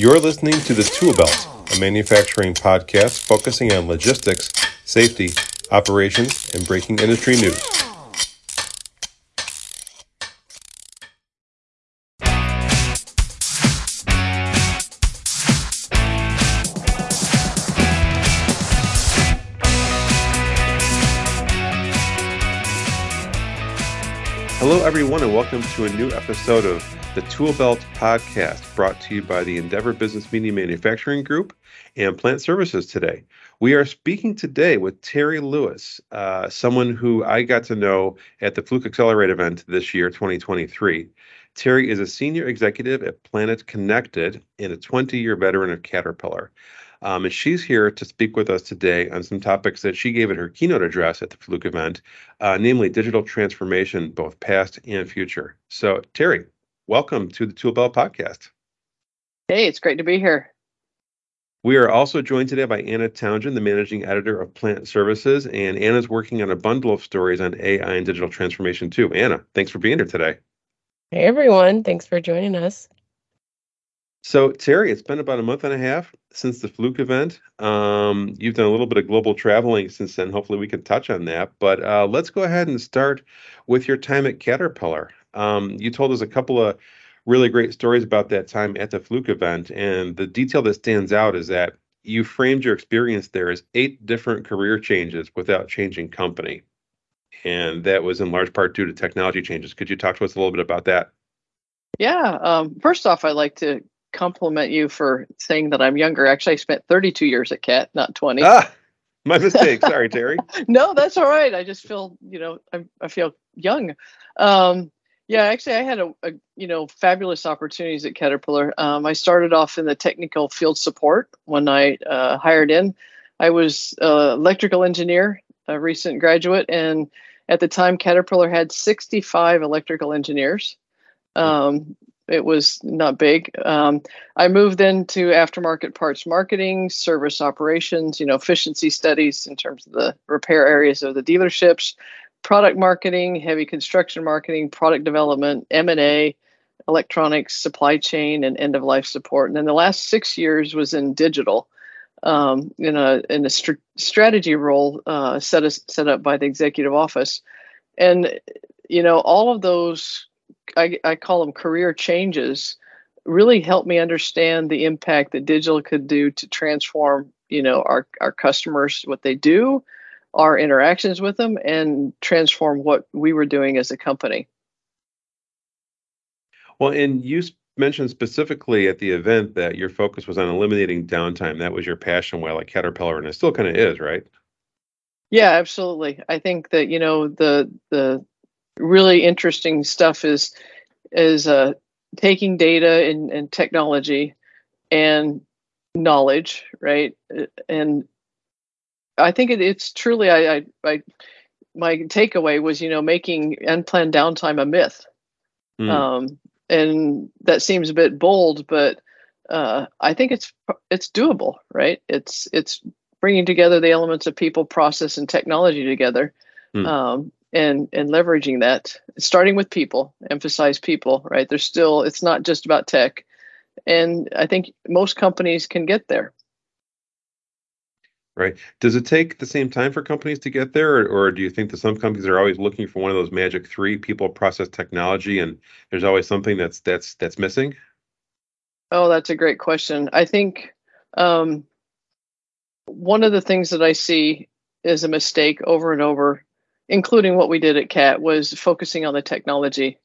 You're listening to The Tool Belt, a manufacturing podcast focusing on logistics, safety, operations, and breaking industry news. Everyone, and welcome to a new episode of the Tool Belt podcast, brought to you by the Endeavor Business Media Manufacturing Group and Plant Services today. We are speaking today with Terri Lewis, uh, someone who I got to know at the Fluke Accelerate event this year, 2023. Terri is a senior executive at Planet Connected and a 20 year veteran of Caterpillar. Um, and she's here to speak with us today on some topics that she gave at her keynote address at the Fluke event, uh, namely digital transformation, both past and future. So, Terri, welcome to the Tool Belt podcast. Hey, it's great to be here. We are also joined today by Anna Townshend, the managing editor of Plant Services, and Anna's working on a bundle of stories on AI and digital transformation too. Anna, thanks for being here today. Hey everyone, thanks for joining us. So, Terri, it's been about a month and a half since the Fluke event. Um, you've done a little bit of global traveling since then. Hopefully, we can touch on that. But uh, let's go ahead and start with your time at Caterpillar. Um, you told us a couple of really great stories about that time at the Fluke event. And the detail that stands out is that you framed your experience there as eight different career changes without changing company. And that was in large part due to technology changes. Could you talk to us a little bit about that? Yeah. Um, first off, I'd like to compliment you for saying that I'm younger. Actually, I spent 32 years at CAT, not 20. Ah, my mistake. Sorry, Terri. no, that's all right. I just feel, you know, I, I feel young. Um, yeah, actually, I had a, a, you know fabulous opportunities at Caterpillar. Um, I started off in the technical field support when I uh, hired in. I was uh, electrical engineer, a recent graduate, and at the time Caterpillar had 65 electrical engineers. Um, it was not big. Um, I moved into aftermarket parts marketing, service operations, you know, efficiency studies in terms of the repair areas of the dealerships, product marketing, heavy construction marketing, product development, M&A, electronics, supply chain, and end of life support. And then the last six years was in digital, um, in a in a st- strategy role uh, set us, set up by the executive office, and you know all of those I, I call them career changes really helped me understand the impact that digital could do to transform you know our, our customers what they do our interactions with them and transform what we were doing as a company. Well and you mentioned specifically at the event that your focus was on eliminating downtime. That was your passion while at caterpillar and it still kind of is right? Yeah absolutely. I think that you know the the really interesting stuff is is uh, taking data and, and technology and knowledge, right? And I think it, it's truly I, I, I my takeaway was you know making unplanned downtime a myth, mm. um, and that seems a bit bold, but uh, I think it's it's doable, right? It's it's bringing together the elements of people, process, and technology together, mm. um, and and leveraging that starting with people emphasize people right? There's still it's not just about tech. And i think most companies can get there. Right. Does it take the same time for companies to get there or, or, do you think that some companies are always looking for one of those magic three people process technology and there's always something that's that's that's missing? Oh that's a great question. I think um, one of the things that i see is a mistake over and over including what we did at CAT, was focusing on the technology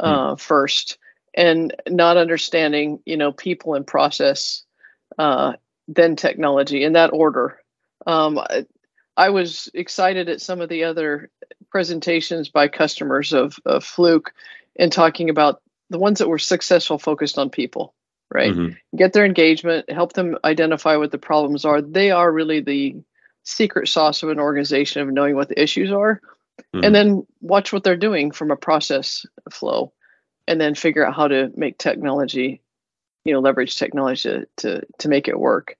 uh, mm. first and not understanding, you know, people and process, uh, then technology in that order. Um, I, I, was excited at some of the other presentations by customers of, of Fluke and talking about the ones that were successful focused on people right mm-hmm. get their engagement help them identify what the problems are they are really the secret sauce of an organization of knowing what the issues are mm-hmm. and then watch what they're doing from a process flow and then figure out how to make technology you know leverage technology to to, to make it work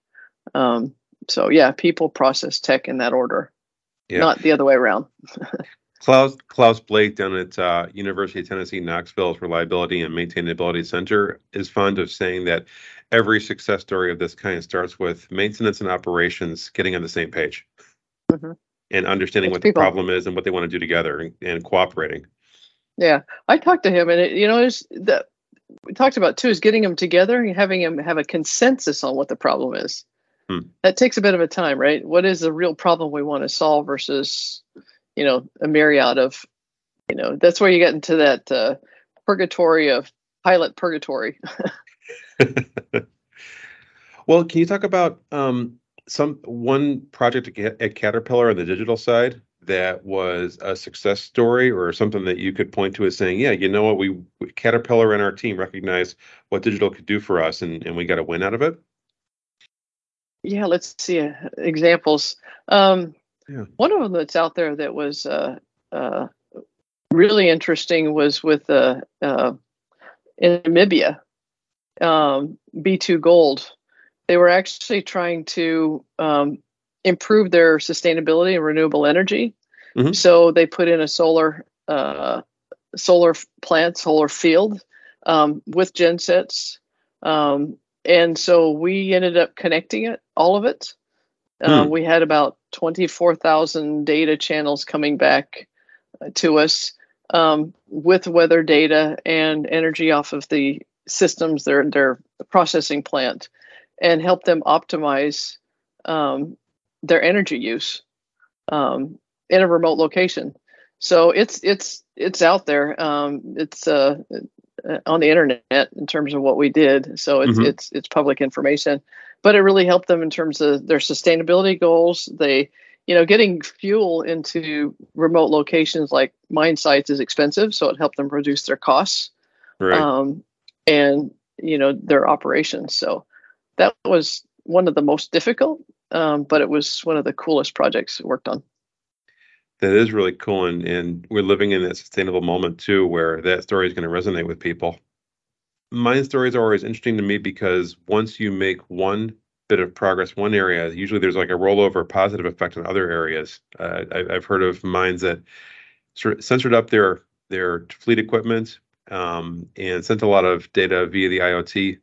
um, so yeah people process tech in that order yeah. not the other way around Klaus, Klaus Blache down at uh, University of Tennessee Knoxville's Reliability and Maintainability Center is fond of saying that every success story of this kind starts with maintenance and operations getting on the same page mm-hmm. and understanding it's what people. the problem is and what they want to do together and, and cooperating. Yeah, I talked to him, and it, you know, it's the we talked about too is getting them together and having them have a consensus on what the problem is. Hmm. That takes a bit of a time, right? What is the real problem we want to solve versus, you know, a myriad of, you know, that's where you get into that uh, purgatory of pilot purgatory. well, can you talk about um, some one project at Caterpillar on the digital side that was a success story or something that you could point to as saying, yeah, you know what, we Caterpillar and our team recognized what digital could do for us and, and we got a win out of it? Yeah, let's see uh, examples. Um, yeah. One of them that's out there that was uh, uh, really interesting was with uh, uh in Namibia, um, B2 Gold. They were actually trying to um, improve their sustainability and renewable energy. Mm-hmm. So they put in a solar uh, solar plant, solar field um, with gensets, um, and so we ended up connecting it, all of it. Uh, we had about twenty four thousand data channels coming back uh, to us um, with weather data and energy off of the systems, their their processing plant, and help them optimize um, their energy use um, in a remote location. So it's it's it's out there. Um, it's uh, on the internet in terms of what we did. So it's mm-hmm. it's it's public information, but it really helped them in terms of their sustainability goals. They you know getting fuel into remote locations like mine sites is expensive, so it helped them reduce their costs. Right. Um, and you know their operations. So that was one of the most difficult um, but it was one of the coolest projects worked on. That is really cool, and and we're living in that sustainable moment too, where that story is going to resonate with people. Mine stories are always interesting to me because once you make one bit of progress one area, usually there's like a rollover positive effect in other areas. Uh, I, have heard of mines that sort of censored up their their fleet equipment um, and sent a lot of data via the IoT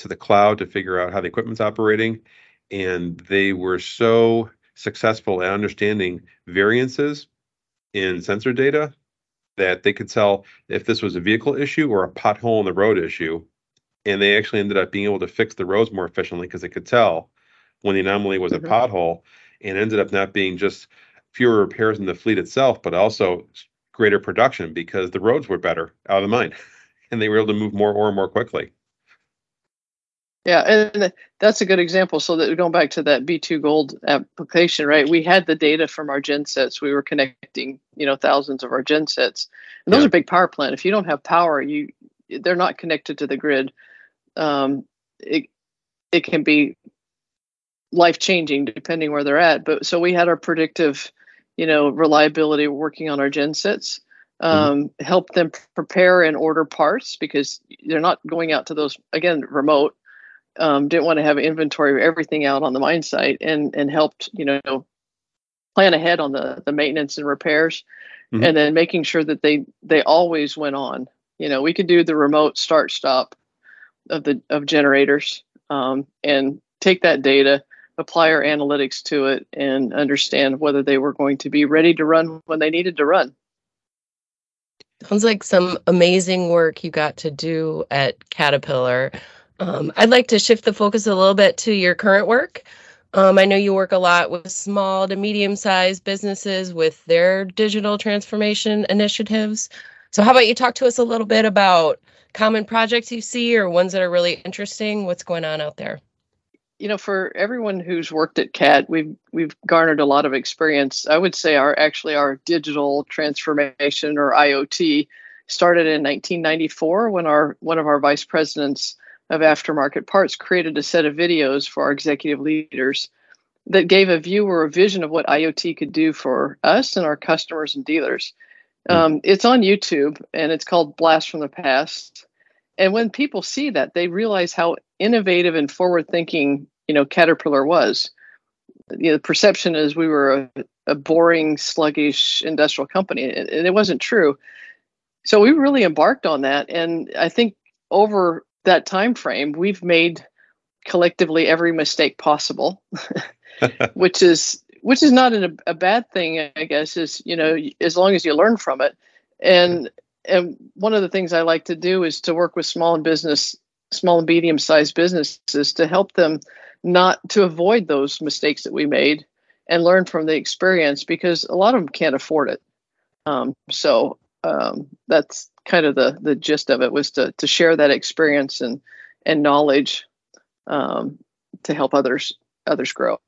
to the cloud to figure out how the equipment's operating and they were so successful at understanding variances in sensor data that they could tell if this was a vehicle issue or a pothole in the road issue. And they actually ended up being able to fix the roads more efficiently because they could tell when the anomaly was mm-hmm. a pothole and ended up not being just fewer repairs in the fleet itself, but also greater production because the roads were better out of the mine and they were able to move more ore more quickly. Yeah, and that's a good example. So that going back to that B2 Gold application, right? We had the data from our gensets. We were connecting, you know, thousands of our gensets, and those yeah. are big power plant. If you don't have power, you they're not connected to the grid. Um, it it can be life changing depending where they're at. But so we had our predictive, you know, reliability working on our gensets. Mm-hmm. Um, mm-hmm. help them prepare and order parts because they're not going out to those again remote um, didn't want to have inventory of everything out on the mine site and and helped you know plan ahead on the the maintenance and repairs mm-hmm. and then making sure that they they always went on. You know we could do the remote start stop of the of generators um, and take that data apply our analytics to it and understand whether they were going to be ready to run when they needed to run. Sounds like some amazing work you got to do at caterpillar um, I'd like to shift the focus a little bit to your current work. Um, I know you work a lot with small to medium sized businesses with their digital transformation initiatives. So, how about you talk to us a little bit about common projects you see or ones that are really interesting? What's going on out there? You know, for everyone who's worked at CAT, we've we've garnered a lot of experience. I would say our actually our digital transformation or IoT started in 1994 when our one of our vice presidents of aftermarket parts created a set of videos for our executive leaders that gave a viewer a vision of what IoT could do for us and our customers and dealers. Hmm. Um, it's on YouTube and it's called Blast from the Past. And when people see that, they realize how innovative and forward thinking, you know, Caterpillar was. You know, the perception is we were a a boring, sluggish industrial company, and, and it wasn't true. So we really embarked on that, and I think over that time frame, we've made collectively every mistake possible, which is which is not a, a bad thing, I guess. Is you know as long as you learn from it, and and one of the things I like to do is to work with small and business, small and medium sized businesses to help them not to avoid those mistakes that we made and learn from the experience because a lot of them can't afford it. Um, so um, that's kind of the the gist of it was to to share that experience and and knowledge um, to help others others grow.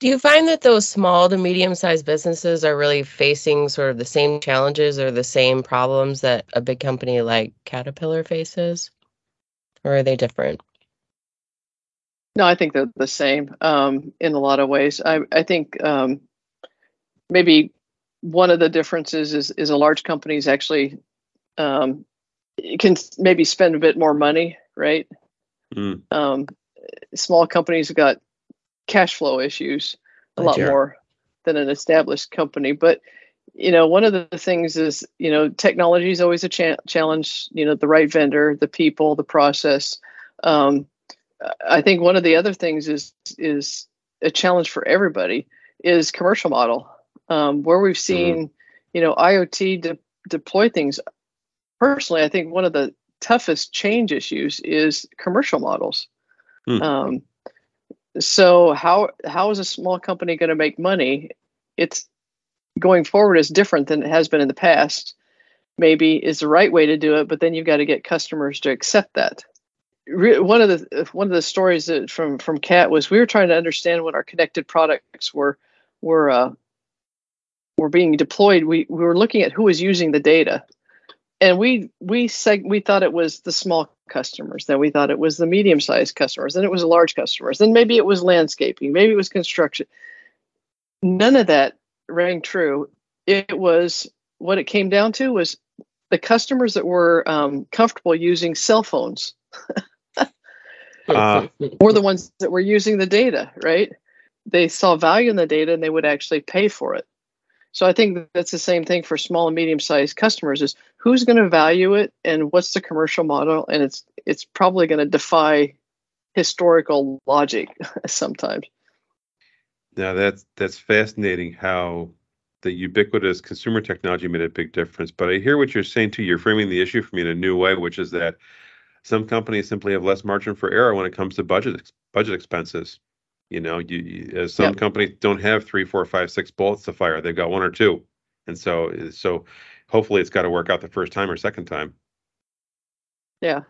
Do you find that those small to medium sized businesses are really facing sort of the same challenges or the same problems that a big company like Caterpillar faces? Or are they different? No, I think they're the same um, in a lot of ways. I, I think um, maybe one of the differences is is a large companies actually um, can maybe spend a bit more money, right? Mm. Um, small companies have got cash flow issues a lot sure. more than an established company, but you know one of the things is you know technology is always a cha- challenge you know the right vendor the people the process um, i think one of the other things is is a challenge for everybody is commercial model um, where we've mm-hmm. seen mm-hmm. you know iot de- deploy things personally i think one of the toughest change issues is commercial models mm. um, so how how is a small company going to make money it's going forward is different than it has been in the past maybe is the right way to do it but then you've got to get customers to accept that one of the one of the stories that from from cat was we were trying to understand what our connected products were were uh, were being deployed we we were looking at who was using the data. And we we seg- we thought it was the small customers then we thought it was the medium sized customers then it was the large customers then maybe it was landscaping maybe it was construction. None of that rang true. It was what it came down to was the customers that were um, comfortable using cell phones. Uh, were the ones that were using the data right? They saw value in the data and they would actually pay for it so I think that's the same thing for small and medium sized customers is who's going to value it and what's the commercial model and it's it's probably going to defy historical logic sometimes. Now that's that's fascinating how the ubiquitous consumer technology made a big difference. But I hear what you're saying too. You're framing the issue for me in a new way, which is that some companies simply have less margin for error when it comes to budget budget expenses. You know, you, you some yep. companies don't have three, four, five, six bullets to fire. They've got one or two, and so so hopefully it's got to work out the first time or second time. Yeah,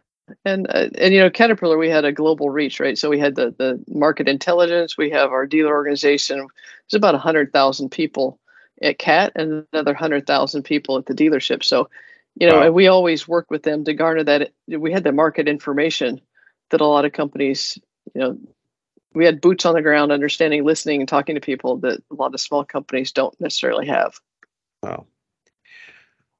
and uh, and you know Caterpillar, we had a global reach, right? So we had the the market intelligence. We have our dealer organization. There's about hundred thousand people at CAT and another hundred thousand people at the dealership. So, you know, wow. and we always work with them to garner that. We had the market information that a lot of companies, you know, we had boots on the ground, understanding, listening, and talking to people that a lot of small companies don't necessarily have. Wow.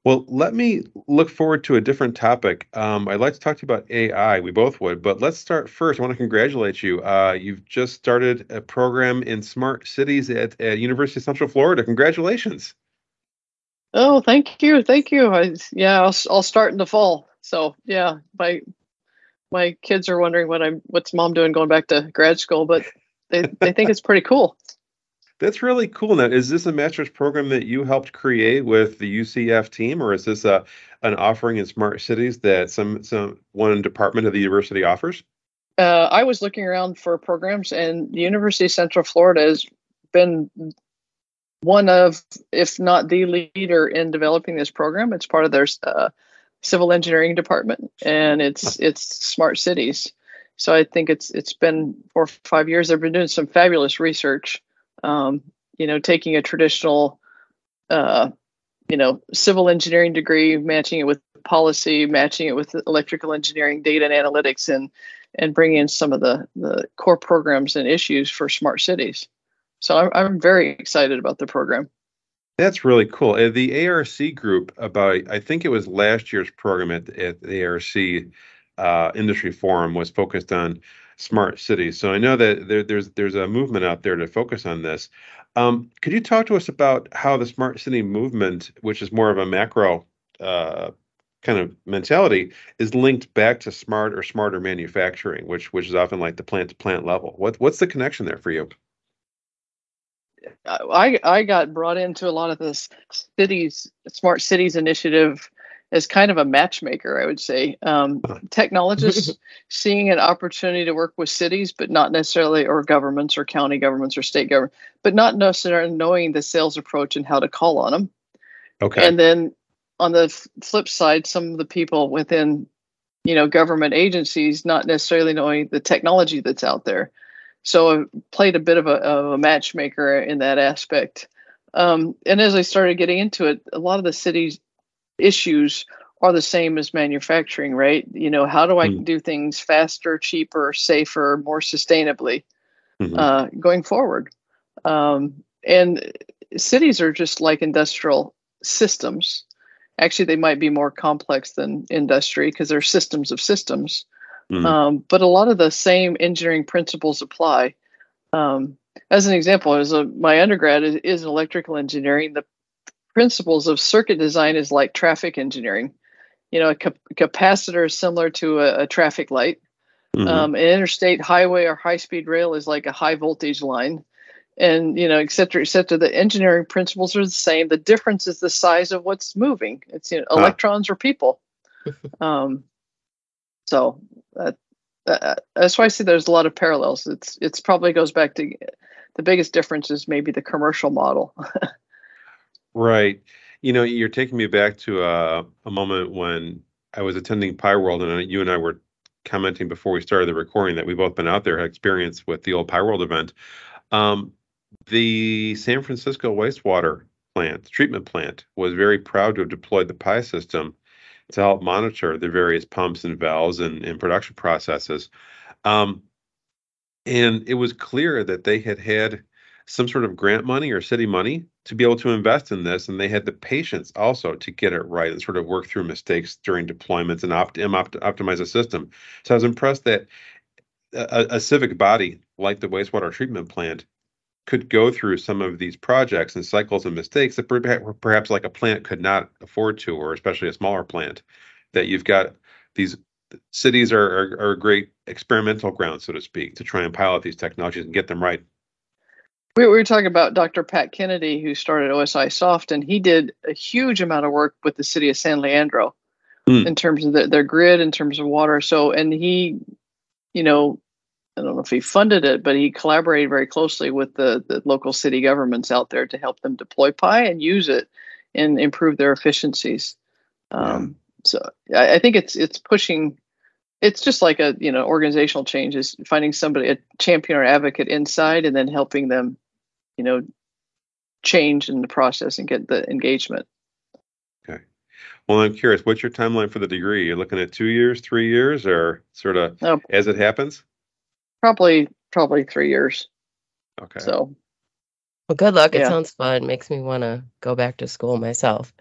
Well, let me look forward to a different topic. Um, I'd like to talk to you about AI. We both would, but let's start first. I want to congratulate you. Uh, you've just started a program in smart cities at, at University of Central Florida. Congratulations. Oh, thank you, thank you. I, yeah, I'll, I'll start in the fall. So yeah, my my kids are wondering what I'm what's mom doing going back to grad school, but they, they think it's pretty cool. That's really cool. Now, is this a master's program that you helped create with the UCF team, or is this a an offering in smart cities that some some one department of the university offers? Uh, I was looking around for programs, and the University of Central Florida has been one of, if not the leader in developing this program. It's part of their uh, civil engineering department, and it's it's smart cities. So I think it's it's been four or five years. They've been doing some fabulous research um, you know, taking a traditional, uh, you know, civil engineering degree, matching it with policy, matching it with electrical engineering, data and analytics, and and bringing in some of the the core programs and issues for smart cities. So I'm I'm very excited about the program. That's really cool. Uh, the ARC group, about I think it was last year's program at, at the ARC uh, industry forum, was focused on smart cities. So I know that there, there's there's a movement out there to focus on this. Um, could you talk to us about how the smart city movement, which is more of a macro uh, kind of mentality, is linked back to smart or smarter manufacturing, which which is often like the plant to plant level? What what's the connection there for you? I I got brought into a lot of this cities smart cities initiative as kind of a matchmaker, I would say. Um, technologists seeing an opportunity to work with cities, but not necessarily, or governments, or county governments, or state government, but not necessarily knowing the sales approach and how to call on them. Okay. And then on the flip side, some of the people within, you know, government agencies not necessarily knowing the technology that's out there. So I played a bit of a, of a matchmaker in that aspect. Um, and as I started getting into it, a lot of the cities issues are the same as manufacturing, right? You know, how do I mm. do things faster, cheaper, safer, more sustainably mm-hmm. uh, going forward? Um, and cities are just like industrial systems. Actually, they might be more complex than industry because they're systems of systems. Mm. Um, but a lot of the same engineering principles apply. Um, as an example, as a, my undergrad is, is electrical engineering. The principles of circuit design is like traffic engineering. You know, a cap- capacitor is similar to a, a traffic light. Mm-hmm. Um, an interstate highway or high speed rail is like a high voltage line. And, you know, et cetera, et cetera. The engineering principles are the same. The difference is the size of what's moving. It's you know, ah. electrons or people. um, so that, that's why I see there's a lot of parallels. It's it's probably goes back to the biggest difference is maybe the commercial model. Right. You know, you're taking me back to a, uh, a moment when I was attending Pi World, and you and I were commenting before we started the recording that we both been out there, had experience with the old Pi World event. Um, the San Francisco wastewater plant, treatment plant, was very proud to have deployed the Pi system to help monitor the various pumps and valves and, and production processes. Um, and it was clear that they had had some sort of grant money or city money to be able to invest in this. And they had the patience also to get it right and sort of work through mistakes during deployments and opt- opt- optimize the system. So I was impressed that a, a civic body like the wastewater treatment plant could go through some of these projects and cycles and mistakes that perhaps like a plant could not afford to, or especially a smaller plant. That you've got these cities are, are, are a great experimental ground, so to speak, to try and pilot these technologies and get them right. We were talking about Dr. Pat Kennedy, who started OSI Soft, and he did a huge amount of work with the city of San Leandro mm. in terms of the, their grid, in terms of water. So, and he, you know, I don't know if he funded it, but he collaborated very closely with the, the local city governments out there to help them deploy Pi and use it and improve their efficiencies. Um, So I, I think it's it's pushing it's just like a you know organizational change is finding somebody a champion or advocate inside and then helping them you know change in the process and get the engagement. Okay. Well i'm curious what's your timeline for the degree? You're looking at two years three years or sort of oh, as it happens probably probably three years okay so well good luck yeah. it sounds fun makes me want to go back to school myself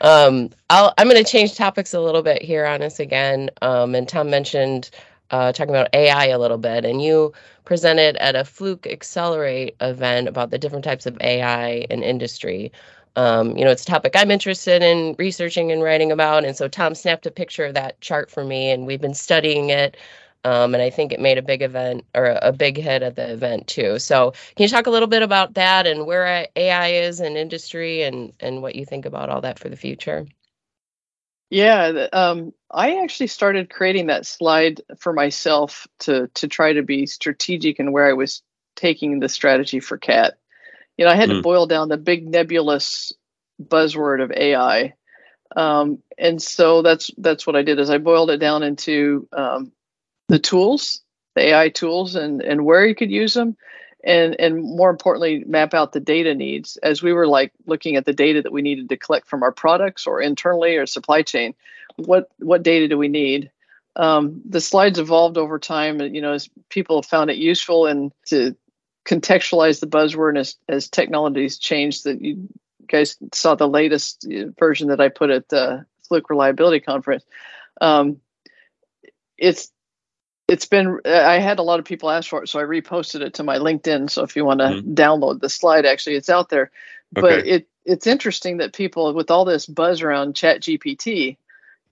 um, I'll, I'm going to change topics a little bit here on us again. Um, and Tom mentioned uh, talking about AI a little bit, and you presented at a Fluke Accelerate event about the different types of AI in industry. Um, you know, it's a topic I'm interested in researching and writing about. And so Tom snapped a picture of that chart for me, and we've been studying it. Um, and I think it made a big event or a big hit at the event too. So, can you talk a little bit about that and where AI is in industry and and what you think about all that for the future? Yeah, um, I actually started creating that slide for myself to to try to be strategic in where I was taking the strategy for CAT. You know, I had mm. to hmm. boil down the big nebulous buzzword of AI, um, and so that's that's what I did. Is I boiled it down into um, the tools, the AI tools, and and where you could use them, and and more importantly map out the data needs. As we were like looking at the data that we needed to collect from our products or internally or supply chain what what data do we need? Um, the slides evolved over time you know as people found it useful and to contextualize the buzzword as, as technologies changed that you guys saw the latest uh, version that i put at the fluke reliability conference. Um, it's it's been i had a lot of people ask for it so i reposted it to my linkedin so if you want to mm-hmm. download the slide actually it's out there okay. but it it's interesting that people with all this buzz around chat gpt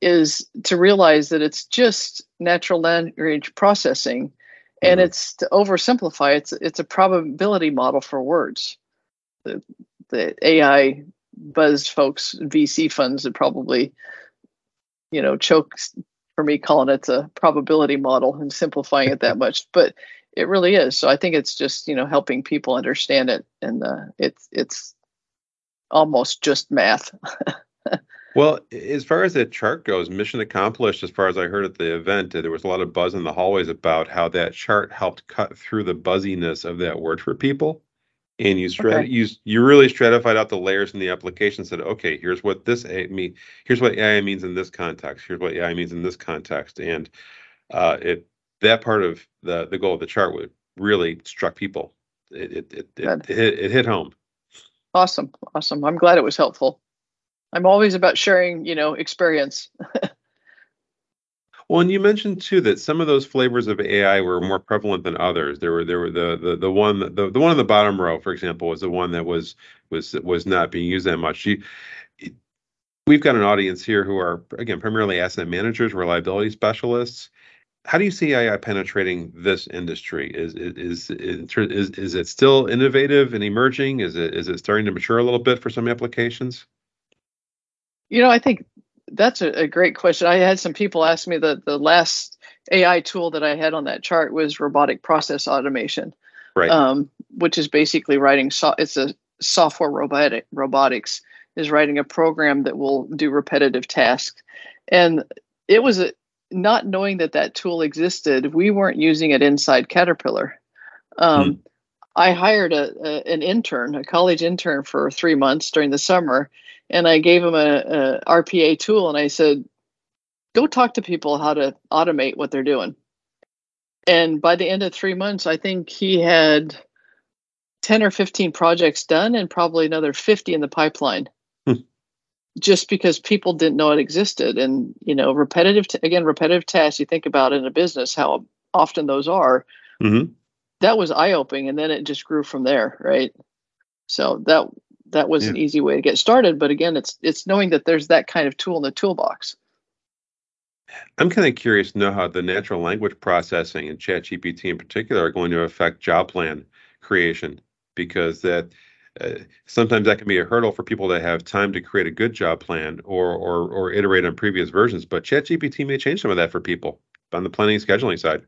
is to realize that it's just natural language processing and mm-hmm. it's to oversimplify it's it's a probability model for words the, the ai buzz folks vc funds would probably you know choke for me calling it a probability model and simplifying it that much but it really is. So i think it's just you know helping people understand it and uh, it's it's almost just math. Well as far as that chart goes mission accomplished as far as i heard at the event there was a lot of buzz in the hallways about how that chart helped cut through the buzziness of that word for people and you strat- okay. you you really stratified out the layers in the application said okay here's what this a mean here's what ai means in this context here's what ai means in this context and uh, it that part of the the goal of the chart would really struck people. It it it, it, it, hit, it hit home. Awesome awesome. I'm glad it was helpful. I'm always about sharing you know experience Well, and you mentioned too that some of those flavors of AI were more prevalent than others. There were there were the the the one the, the one on the bottom row, for example, was the one that was was was not being used that much. You, we've got an audience here who are again primarily asset managers, reliability specialists. How do you see AI penetrating this industry? Is is is is, is it still innovative and emerging? Is it is it starting to mature a little bit for some applications? You know, I think that's a, a, great question. I had some people ask me that the last AI tool that I had on that chart was robotic process automation, right? Um, which is basically writing. So, it's a software robotic robotics is writing a program that will do repetitive tasks, and it was a, not knowing that that tool existed. We weren't using it inside Caterpillar. Um, hmm. I hired a, a, an intern, a college intern, for three months during the summer and I gave him a, a RPA tool, and I said, "Go talk to people how to automate what they're doing." And by the end of three months, I think he had ten or fifteen projects done, and probably another fifty in the pipeline. Hmm. Just because people didn't know it existed, and you know, repetitive t- again, repetitive tasks. You think about in a business how often those are. Mm-hmm. That was eye opening, and then it just grew from there, right? So that that was yeah. an easy way to get started. But again, it's it's knowing that there's that kind of tool in the toolbox. I'm kind of curious to know how the natural language processing and ChatGPT in particular are going to affect job plan creation, because that uh, sometimes that can be a hurdle for people that have time to create a good job plan or or or iterate on previous versions. But ChatGPT may change some of that for people on the planning and scheduling side.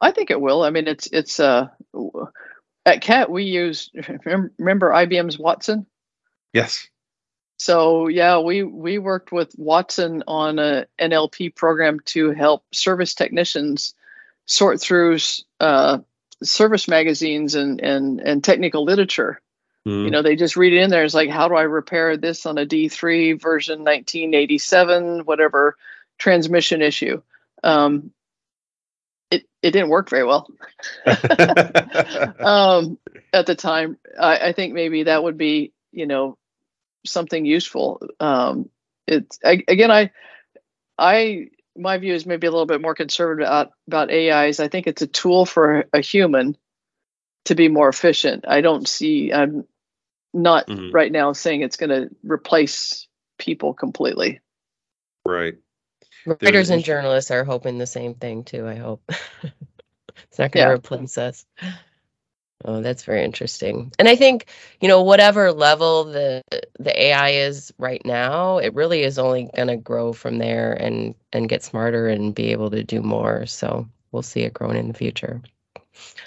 I think it will. I mean, it's it's uh at CAT we use remember IBM's Watson. Yes. So yeah, we we worked with Watson on a NLP program to help service technicians sort through uh, service magazines and and and technical literature. Mm. You know, they just read it in there. It's like, how do I repair this on a D3 version 1987, whatever transmission issue? Um, it, it didn't work very well um, at the time. I, I, think maybe that would be, you know, something useful. Um, it's I, again, I, I, my view is maybe a little bit more conservative about, about AIs. I think it's a tool for a human to be more efficient. I don't see, I'm not mm-hmm. right now saying it's going to replace people completely. Right. Writers and journalists are hoping the same thing too. I hope it's not going to yeah. replace us. Oh, that's very interesting. And I think, you know, whatever level the the AI is right now, it really is only going to grow from there and and get smarter and be able to do more. So we'll see it growing in the future.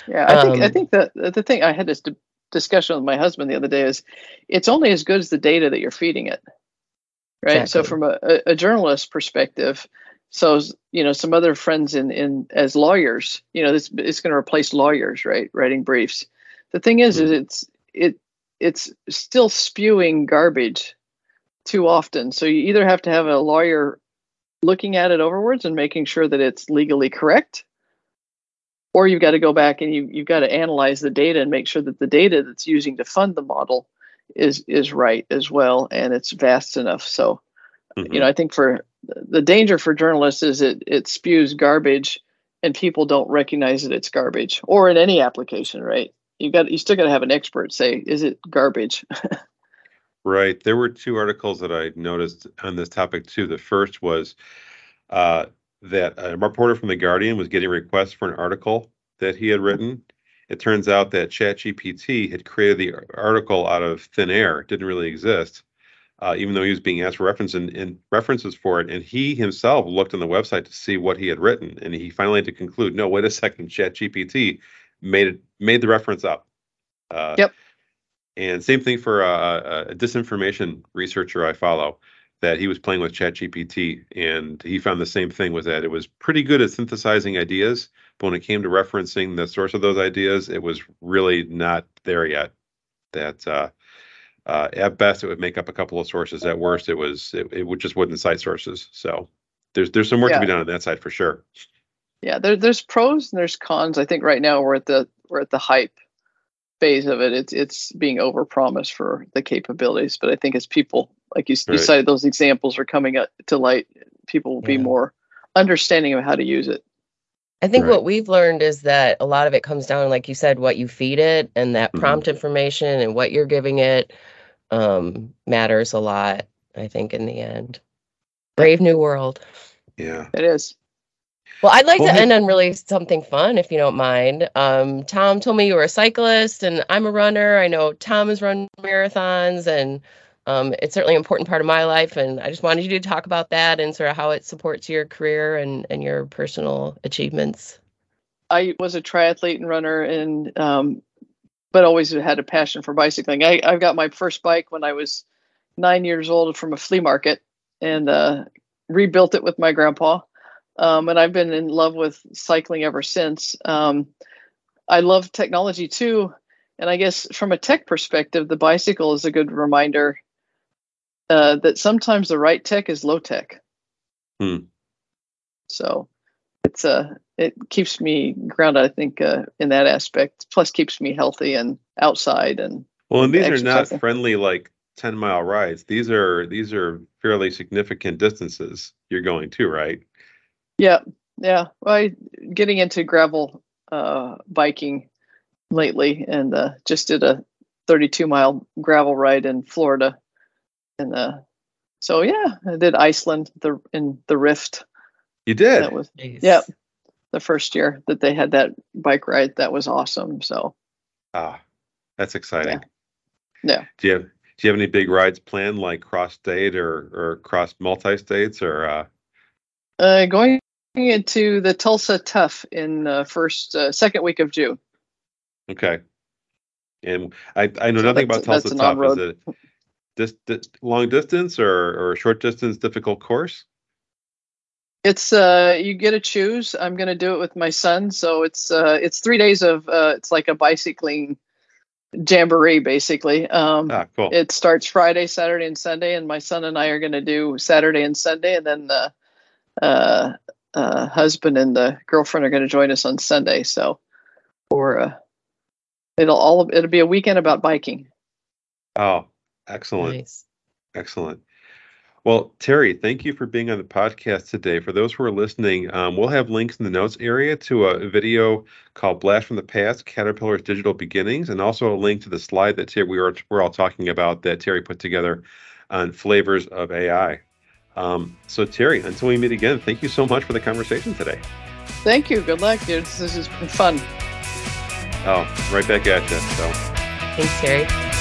Yeah, I think I um, think that the thing I had this discussion with my husband the other day is, it's only as good as the data that you're feeding it right exactly. so from a, a journalist perspective so you know some other friends in in as lawyers you know this it's going to replace lawyers right writing briefs the thing is mm-hmm. is it's it it's still spewing garbage too often so you either have to have a lawyer looking at it overwards and making sure that it's legally correct or you've got to go back and you, you've got to analyze the data and make sure that the data that's using to fund the model is is right as well and it's vast enough so mm-hmm. you know i think for the danger for journalists is it it spews garbage and people don't recognize that it's garbage or in any application, right? You got you still got to have an expert say, is it garbage? right. There were two articles that I noticed on this topic too. The first was uh, that a reporter from the Guardian was getting requests for an article that he had written. It turns out that ChatGPT had created the article out of thin air; it didn't really exist uh, even though he was being asked for reference and, and, references for it. And he himself looked on the website to see what he had written, and he finally had to conclude, no, wait a second, ChatGPT made it made the reference up. Uh, yep. And same thing for a, a, disinformation researcher I follow, that he was playing with ChatGPT, and he found the same thing with that. It was pretty good at synthesizing ideas, but when it came to referencing the source of those ideas, it was really not there yet. That uh, uh, at best, it would make up a couple of sources. At worst, it was it, it would just wouldn't cite sources. So there's there's some work yeah. to be done on that side for sure. Yeah, there, there's pros and there's cons. I think right now we're at the we're at the hype phase of it. It's it's being overpromised for the capabilities, but I think as people like you, right. you cited those examples are coming up to light, people will be more understanding of how to use it. I think right. what we've learned is that a lot of it comes down, like you said, what you feed it and that mm-hmm. prompt information and what you're giving it um, matters a lot, I think, in the end. Brave new world. Yeah. It is. Well, I'd like well, to end on really something fun, if you don't mind. Um, Tom told me you were a cyclist, and I'm a runner. I know Tom has run marathons, and um, it's certainly an important part of my life. And I just wanted you to talk about that and sort of how it supports your career and, and your personal achievements. I was a triathlete and runner, and um, but always had a passion for bicycling. I, I got my first bike when I was nine years old from a flea market and uh, rebuilt it with my grandpa. Um, and I've been in love with cycling ever since. Um, I love technology too. And I guess from a tech perspective, the bicycle is a good reminder uh, that sometimes the right tech is low tech. Hmm. So it's uh it keeps me grounded. I think uh, in that aspect. Plus, keeps me healthy and outside and. Well, and these are not friendly like ten mile rides. These are these are fairly significant distances you're going to, right? Yeah, yeah. Well, I getting into gravel uh, biking lately, and uh, just did a 32 mile gravel ride in Florida, and uh, so yeah, I did Iceland the in the Rift you did. That was nice. yeah. The first year that they had that bike ride, that was awesome. So ah, that's exciting. Yeah. yeah. Do you have do you have any big rides planned like cross state or or cross multi states or uh uh going into the Tulsa Tough in uh, first uh, second week of June. Okay. And I I know so nothing about Tulsa Tough. Is it this, this long distance or or short distance difficult course? It's uh you get to choose. I'm gonna do it with my son, so it's uh it's three days of uh it's like a bicycling jamboree basically. Um ah, cool. it starts Friday, Saturday, and Sunday, and my son and I are gonna do Saturday and Sunday, and then the uh uh husband and the girlfriend are gonna join us on Sunday. So or uh it'll all it'll be a weekend about biking. Oh, excellent. Nice. Excellent. Well, Terri, thank you for being on the podcast today. For those who are listening, um, we'll have links in the notes area to a video called Blast from the Past Caterpillar's Digital Beginnings, and also a link to the slide that Terri, we were, we're all talking about that Terri put together on flavors of AI. Um, so, Terri, until we meet again, thank you so much for the conversation today. Thank you. Good luck, dude. This has been fun. Oh, right back at you. So. Thanks, Terri.